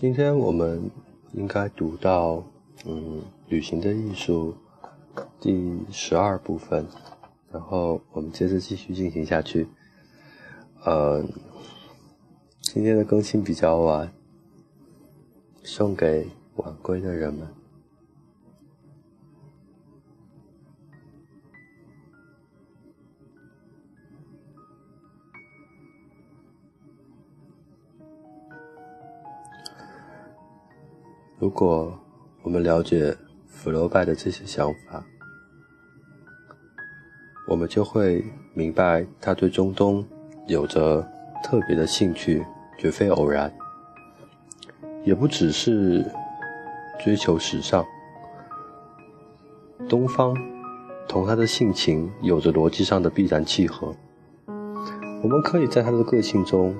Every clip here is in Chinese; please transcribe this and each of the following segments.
今天我们应该读到，嗯，旅行的艺术第十二部分，然后我们接着继续进行下去。呃，今天的更新比较晚，送给晚归的人们。如果我们了解福楼拜的这些想法，我们就会明白他对中东有着特别的兴趣，绝非偶然，也不只是追求时尚。东方同他的性情有着逻辑上的必然契合，我们可以在他的个性中。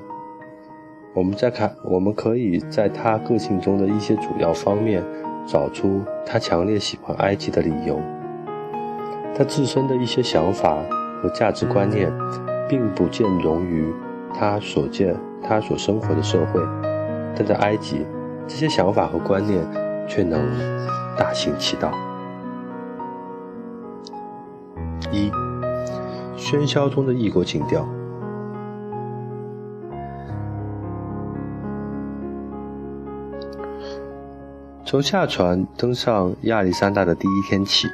我们再看，我们可以在他个性中的一些主要方面找出他强烈喜欢埃及的理由。他自身的一些想法和价值观念，并不见容于他所见、他所生活的社会，但在埃及，这些想法和观念却能大行其道。一，喧嚣中的异国情调。从下船登上亚历山大的第一天起，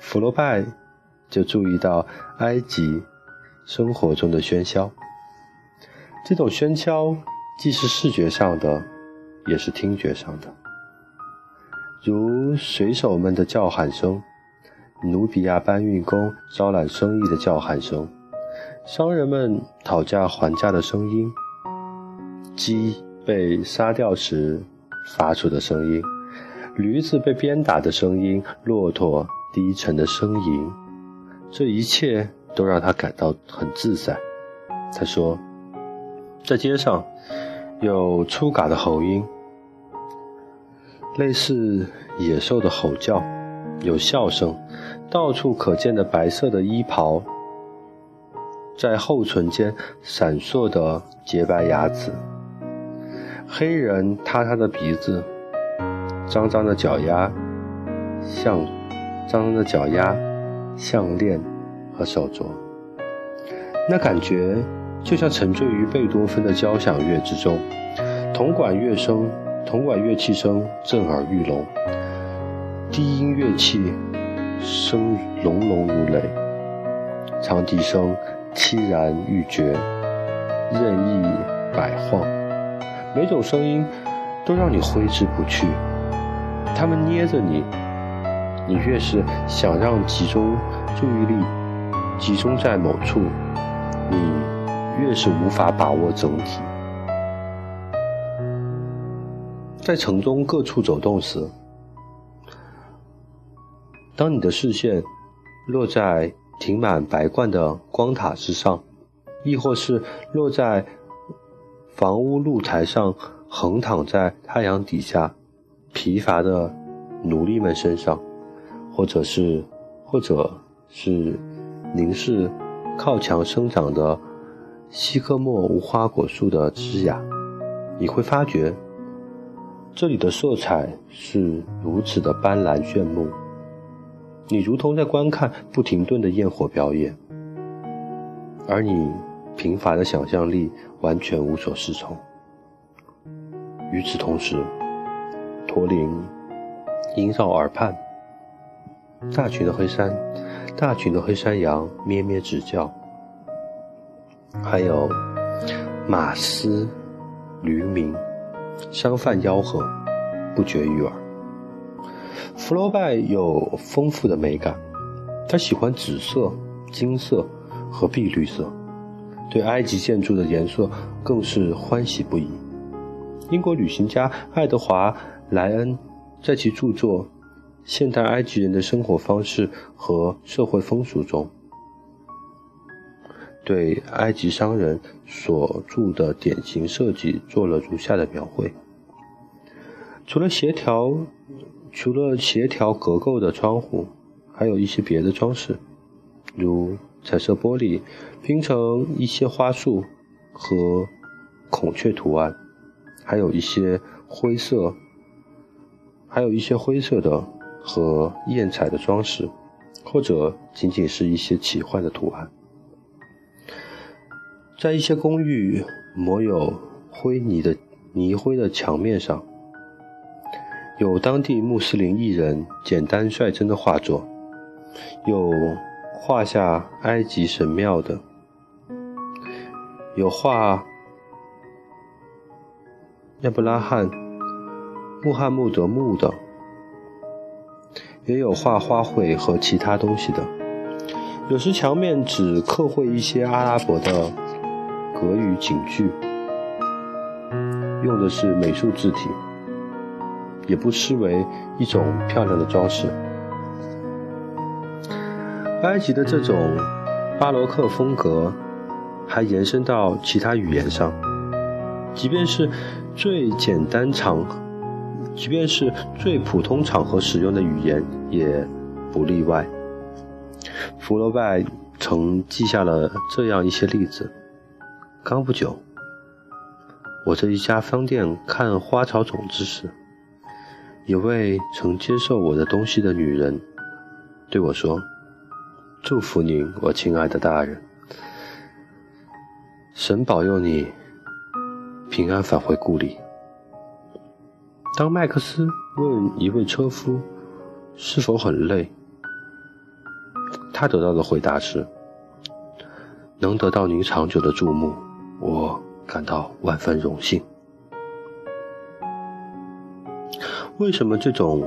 弗罗拜就注意到埃及生活中的喧嚣。这种喧嚣既是视觉上的，也是听觉上的，如水手们的叫喊声，努比亚搬运工招揽生意的叫喊声，商人们讨价还价的声音，鸡被杀掉时发出的声音。驴子被鞭打的声音，骆驼低沉的声音，这一切都让他感到很自在。他说，在街上有粗嘎的喉音，类似野兽的吼叫，有笑声，到处可见的白色的衣袍，在后唇间闪烁的洁白牙齿，黑人塌塌的鼻子。脏脏的脚丫，项脏脏的脚丫、项链和手镯，那感觉就像沉醉于贝多芬的交响乐之中。铜管乐声，铜管乐器声震耳欲聋，低音乐器声隆隆如雷，长笛声凄然欲绝，任意摆晃，每种声音都让你挥之不去。他们捏着你，你越是想让集中注意力集中在某处，你越是无法把握整体。在城中各处走动时，当你的视线落在停满白罐的光塔之上，亦或是落在房屋露台上横躺在太阳底下。疲乏的奴隶们身上，或者是，或者是凝视靠墙生长的西科莫无花果树的枝桠，你会发觉，这里的色彩是如此的斑斓炫目，你如同在观看不停顿的焰火表演，而你贫乏的想象力完全无所适从。与此同时。驼铃萦绕耳畔，大群的黑山，大群的黑山羊咩咩直叫，还有马嘶、驴鸣、商贩吆喝，不绝于耳。福楼拜有丰富的美感，他喜欢紫色、金色和碧绿色，对埃及建筑的颜色更是欢喜不已。英国旅行家爱德华。莱恩在其著作《现代埃及人的生活方式和社会风俗》中，对埃及商人所著的典型设计做了如下的描绘：除了协调，除了协调格构的窗户，还有一些别的装饰，如彩色玻璃拼成一些花束和孔雀图案。还有一些灰色，还有一些灰色的和艳彩的装饰，或者仅仅是一些奇幻的图案。在一些公寓抹有灰泥的泥灰的墙面上，有当地穆斯林艺人简单率真的画作，有画下埃及神庙的，有画。亚伯拉罕、穆罕默德墓的，也有画花卉和其他东西的。有时墙面只刻绘一些阿拉伯的格语警句，用的是美术字体，也不失为一种漂亮的装饰。埃及的这种巴洛克风格还延伸到其他语言上。即便是最简单场，即便是最普通场合使用的语言也不例外。福楼拜曾记下了这样一些例子：刚不久，我在一家商店看花草种子时，有位曾接受我的东西的女人对我说：“祝福您，我亲爱的大人，神保佑你。”平安返回故里。当麦克斯问一位车夫是否很累，他得到的回答是：“能得到您长久的注目，我感到万分荣幸。”为什么这种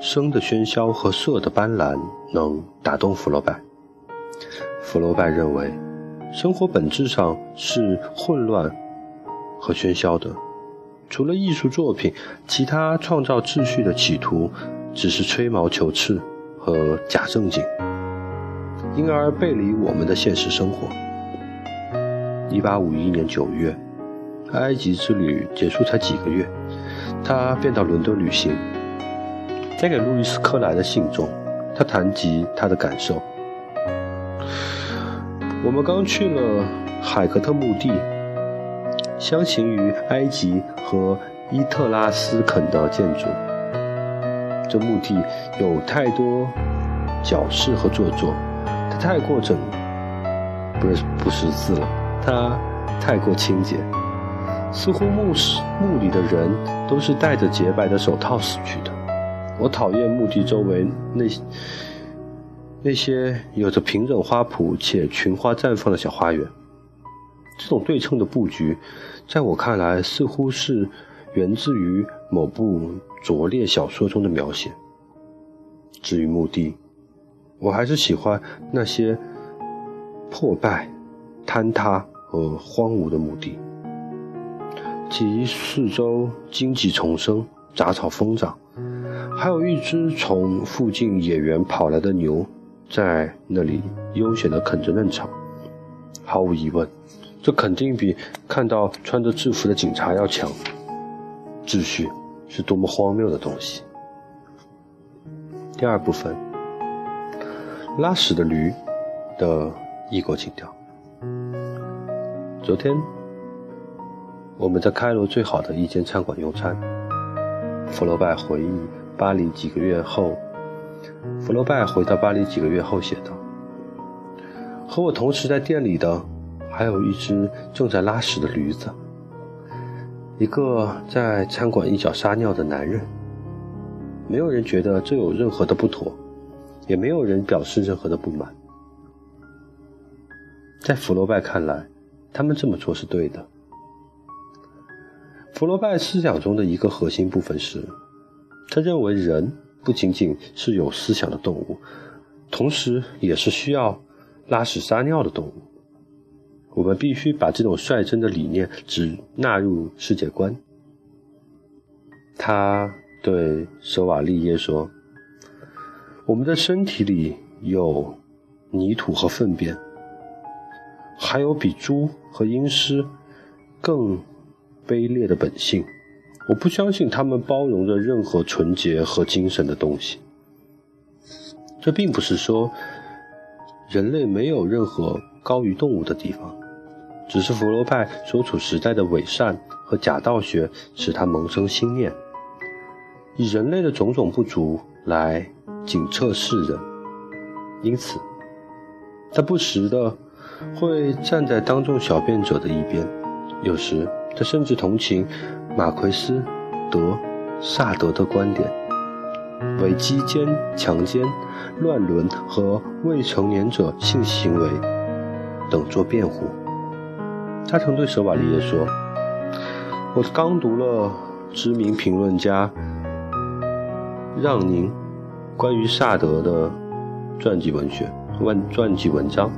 生的喧嚣和色的斑斓能打动弗洛拜？弗洛拜认为，生活本质上是混乱。和喧嚣的，除了艺术作品，其他创造秩序的企图只是吹毛求疵和假正经，因而背离我们的现实生活。一八五一年九月，埃及之旅结束才几个月，他便到伦敦旅行。在给路易斯·克莱的信中，他谈及他的感受：“我们刚去了海格特墓地。”相形于埃及和伊特拉斯肯的建筑，这墓地有太多矫饰和做作，它太过整，不是不识字了，它太过清洁，似乎墓室墓里的人都是戴着洁白的手套死去的。我讨厌墓地周围那那些有着平整花圃且群花绽放的小花园。这种对称的布局，在我看来似乎是源自于某部拙劣小说中的描写。至于墓地，我还是喜欢那些破败、坍塌和荒芜的墓地，其四周荆棘丛生、杂草疯长，还有一只从附近野原跑来的牛在那里悠闲地啃着嫩草。毫无疑问。这肯定比看到穿着制服的警察要强。秩序是多么荒谬的东西。第二部分，拉屎的驴的异国情调。昨天我们在开罗最好的一间餐馆用餐。弗罗拜回忆巴黎几个月后，弗罗拜回到巴黎几个月后写道：“和我同时在店里的。”还有一只正在拉屎的驴子，一个在餐馆一角撒尿的男人。没有人觉得这有任何的不妥，也没有人表示任何的不满。在弗罗拜看来，他们这么做是对的。弗罗拜思想中的一个核心部分是，他认为人不仅仅是有思想的动物，同时也是需要拉屎撒尿的动物。我们必须把这种率真的理念只纳入世界观。他对舍瓦利耶说：“我们的身体里有泥土和粪便，还有比猪和阴尸更卑劣的本性。我不相信他们包容着任何纯洁和精神的东西。这并不是说人类没有任何高于动物的地方。”只是佛罗派所处时代的伪善和假道学使他萌生心念，以人类的种种不足来警测世人。因此，他不时的会站在当众小便者的一边。有时，他甚至同情马奎斯德萨德的观点，为基奸、强奸、乱伦和未成年者性行为等做辩护。他曾对舍瓦利耶说：“我刚读了知名评论家让宁关于萨德的传记文学文传记文章，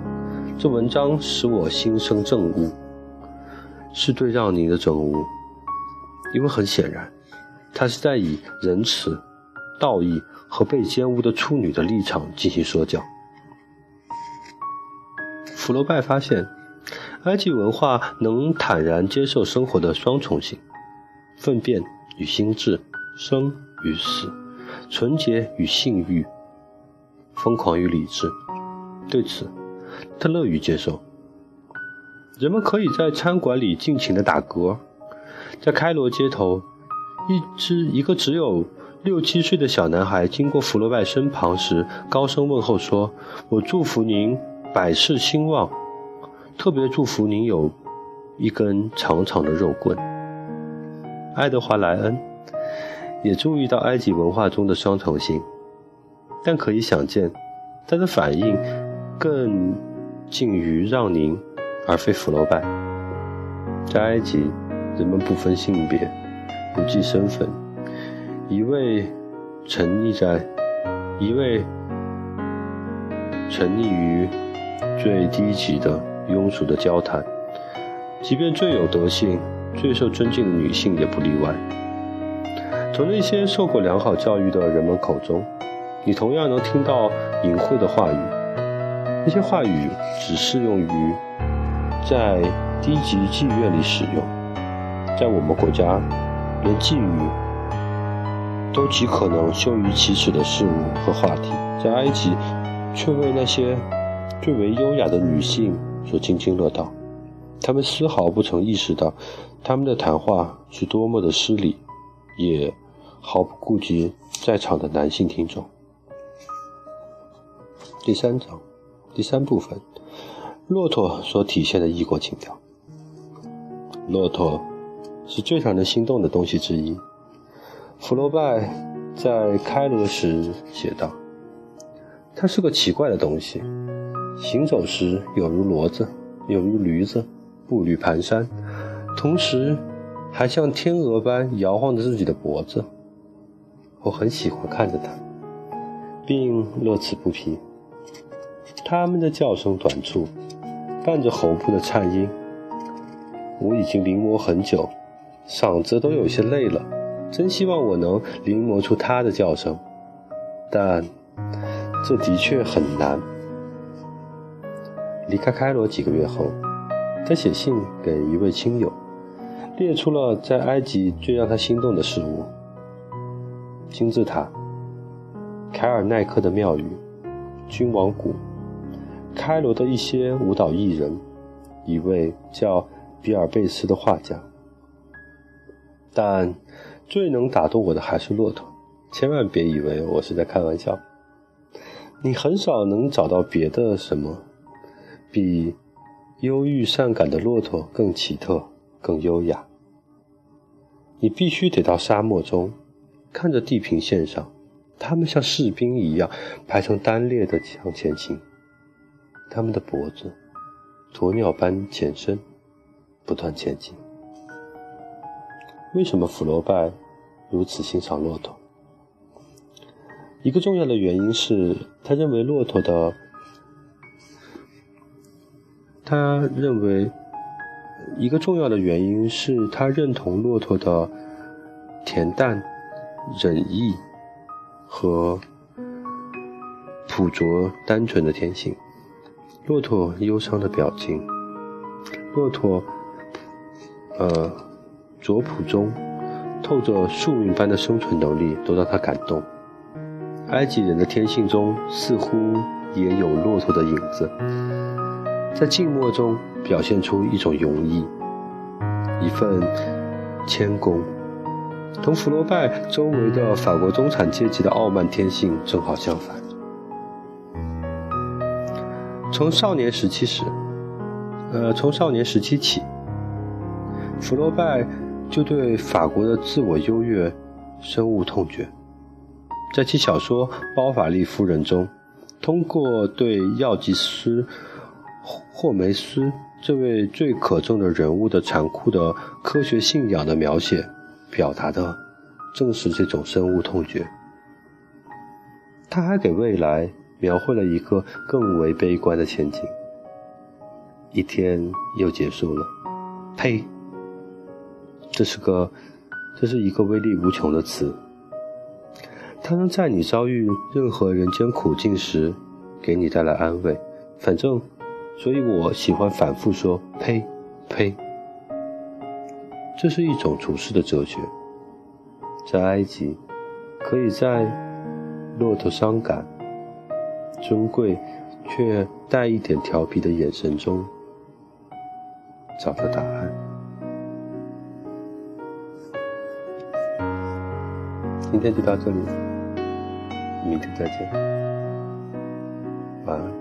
这文章使我心生憎恶，是对让宁的憎恶，因为很显然，他是在以仁慈、道义和被奸污的处女的立场进行说教。”福楼拜发现。埃及文化能坦然接受生活的双重性：粪便与心智，生与死，纯洁与性欲，疯狂与理智。对此，他乐于接受。人们可以在餐馆里尽情的打嗝，在开罗街头，一只一个只有六七岁的小男孩经过福楼拜身旁时，高声问候说：“我祝福您百事兴旺。”特别祝福您有一根长长的肉棍。爱德华·莱恩也注意到埃及文化中的双重性，但可以想见，他的反应更近于让宁，而非福楼拜。在埃及，人们不分性别，不计身份，一味沉溺在一味沉溺于最低级的。庸俗的交谈，即便最有德性、最受尊敬的女性也不例外。从那些受过良好教育的人们口中，你同样能听到隐晦的话语。那些话语只适用于在低级妓院里使用。在我们国家，连妓女都极可能羞于启齿的事物和话题，在埃及，却为那些最为优雅的女性。所津津乐道，他们丝毫不曾意识到，他们的谈话是多么的失礼，也毫不顾及在场的男性听众。第三章，第三部分，骆驼所体现的异国情调。骆驼是最让人心动的东西之一。福楼拜在开罗时写道：“它是个奇怪的东西。”行走时有如骡子，有如驴子，步履蹒跚，同时还像天鹅般摇晃着自己的脖子。我很喜欢看着它，并乐此不疲。它们的叫声短促，伴着喉部的颤音。我已经临摹很久，嗓子都有些累了。真希望我能临摹出它的叫声，但这的确很难。离开开罗几个月后，他写信给一位亲友，列出了在埃及最让他心动的事物：金字塔、凯尔奈克的庙宇、君王谷、开罗的一些舞蹈艺人、一位叫比尔贝斯的画家。但最能打动我的还是骆驼。千万别以为我是在开玩笑，你很少能找到别的什么。比忧郁善感的骆驼更奇特、更优雅。你必须得到沙漠中，看着地平线上，他们像士兵一样排成单列的向前行，他们的脖子鸵鸟般前伸，不断前进。为什么弗罗拜如此欣赏骆驼？一个重要的原因是他认为骆驼的。他认为，一个重要的原因是他认同骆驼的恬淡、忍毅和朴拙单纯的天性。骆驼忧伤的表情，骆驼，呃，拙朴中透着宿命般的生存能力，都让他感动。埃及人的天性中似乎也有骆驼的影子。在静默中表现出一种容易，一份谦恭，同福楼拜周围的法国中产阶级的傲慢天性正好相反。从少年时期时，呃，从少年时期起，福楼拜就对法国的自我优越深恶痛绝。在其小说《包法利夫人》中，通过对药剂师霍梅斯这位最可憎的人物的残酷的科学信仰的描写，表达的正是这种深恶痛绝。他还给未来描绘了一个更为悲观的前景。一天又结束了，呸！这是个，这是一个威力无穷的词。它能在你遭遇任何人间苦境时，给你带来安慰。反正，所以我喜欢反复说“呸，呸”。这是一种处世的哲学。在埃及，可以在骆驼伤感、尊贵却带一点调皮的眼神中，找到答案。今天就到这里。明天再见，晚安。